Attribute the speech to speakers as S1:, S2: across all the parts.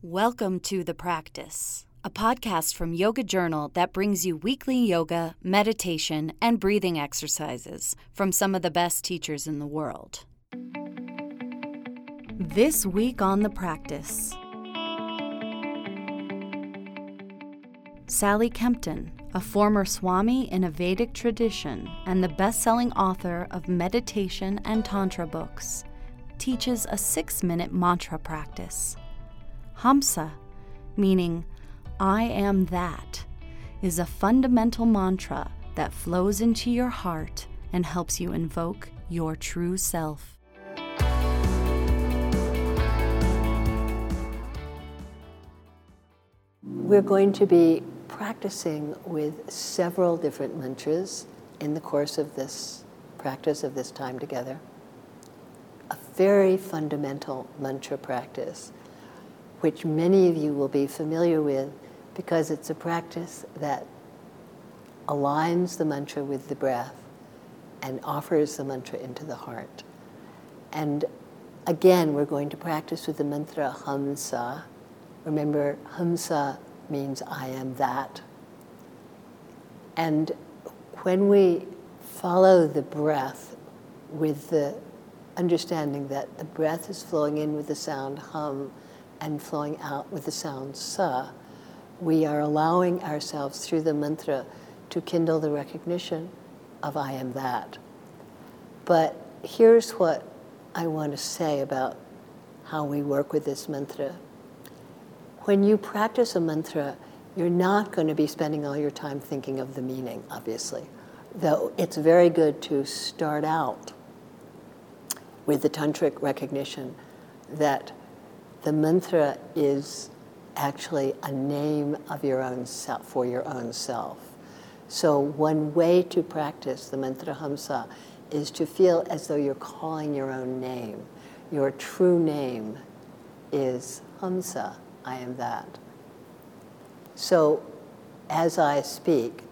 S1: Welcome to The Practice, a podcast from Yoga Journal that brings you weekly yoga, meditation, and breathing exercises from some of the best teachers in the world. This week on The Practice, Sally Kempton, a former Swami in a Vedic tradition and the best selling author of meditation and Tantra books, teaches a six minute mantra practice. Hamsa, meaning I am that, is a fundamental mantra that flows into your heart and helps you invoke your true self.
S2: We're going to be practicing with several different mantras in the course of this practice of this time together. A very fundamental mantra practice which many of you will be familiar with because it's a practice that aligns the mantra with the breath and offers the mantra into the heart. And again, we're going to practice with the mantra Hamsa. Remember, Hamsa means I am that. And when we follow the breath with the understanding that the breath is flowing in with the sound hum, and flowing out with the sound sa, we are allowing ourselves through the mantra to kindle the recognition of I am that. But here's what I want to say about how we work with this mantra. When you practice a mantra, you're not going to be spending all your time thinking of the meaning, obviously. Though it's very good to start out with the tantric recognition that the mantra is actually a name of your own self for your own self. So one way to practice the mantra hamsa is to feel as though you're calling your own name. Your true name is hamsa. I am that. So as I speak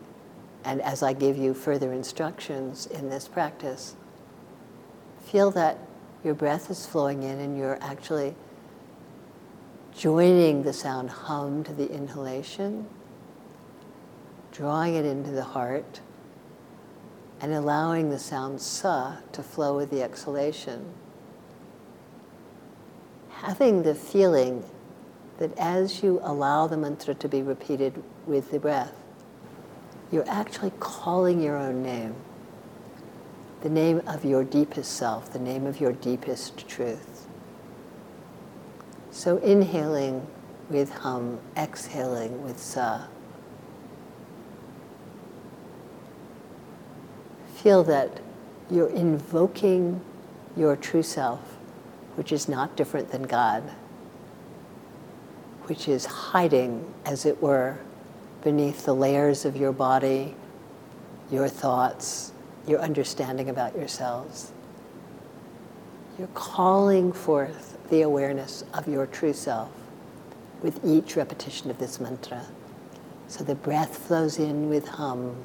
S2: and as I give you further instructions in this practice, feel that your breath is flowing in and you're actually joining the sound hum to the inhalation, drawing it into the heart, and allowing the sound sa to flow with the exhalation. Having the feeling that as you allow the mantra to be repeated with the breath, you're actually calling your own name, the name of your deepest self, the name of your deepest truth. So inhaling with hum, exhaling with sa. Feel that you're invoking your true self, which is not different than God, which is hiding, as it were, beneath the layers of your body, your thoughts, your understanding about yourselves. You're calling forth the awareness of your true self with each repetition of this mantra. So the breath flows in with hum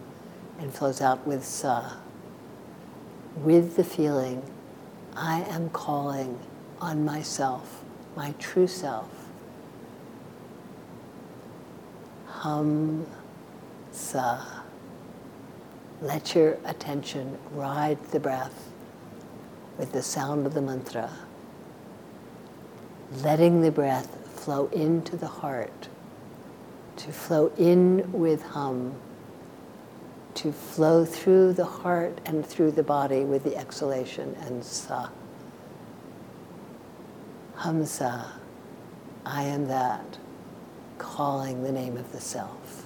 S2: and flows out with sa, with the feeling, I am calling on myself, my true self. Hum, sa. Let your attention ride the breath with the sound of the mantra letting the breath flow into the heart, to flow in with hum, to flow through the heart and through the body with the exhalation and sa. Hamsa, I am that, calling the name of the self.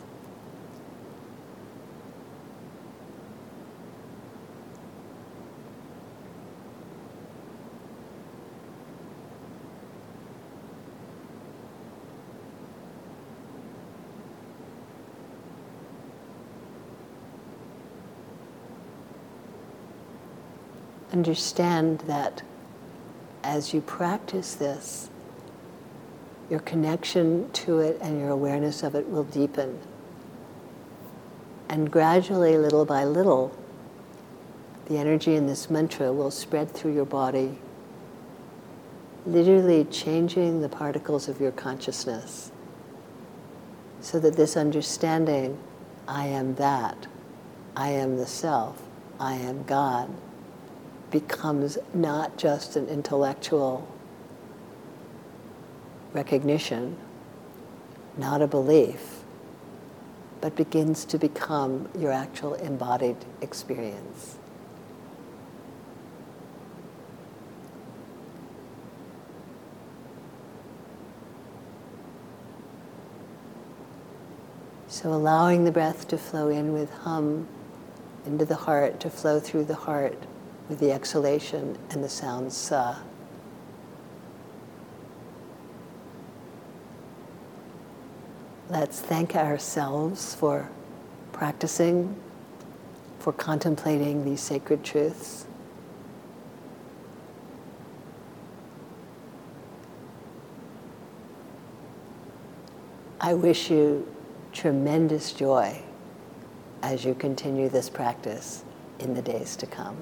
S2: Understand that as you practice this, your connection to it and your awareness of it will deepen. And gradually, little by little, the energy in this mantra will spread through your body literally changing the particles of your consciousness so that this understanding, I am that, I am the self, I am God, becomes not just an intellectual recognition, not a belief, but begins to become your actual embodied experience. So allowing the breath to flow in with hum into the heart, to flow through the heart with the exhalation and the sound sa. Uh, let's thank ourselves for practicing, for contemplating these sacred truths. I wish you tremendous joy as you continue this practice in the days to come.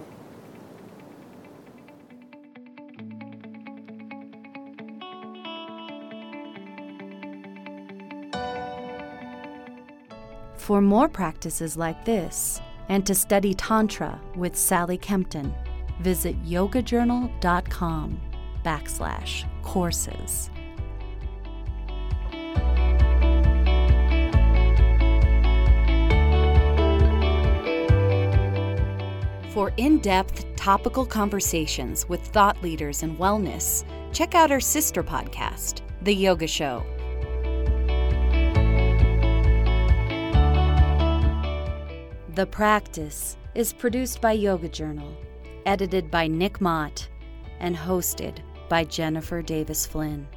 S1: For more practices like this, and to study Tantra with Sally Kempton, visit yogajournal.com backslash courses. For in depth, topical conversations with thought leaders in wellness, check out our sister podcast, The Yoga Show. The Practice is produced by Yoga Journal, edited by Nick Mott, and hosted by Jennifer Davis Flynn.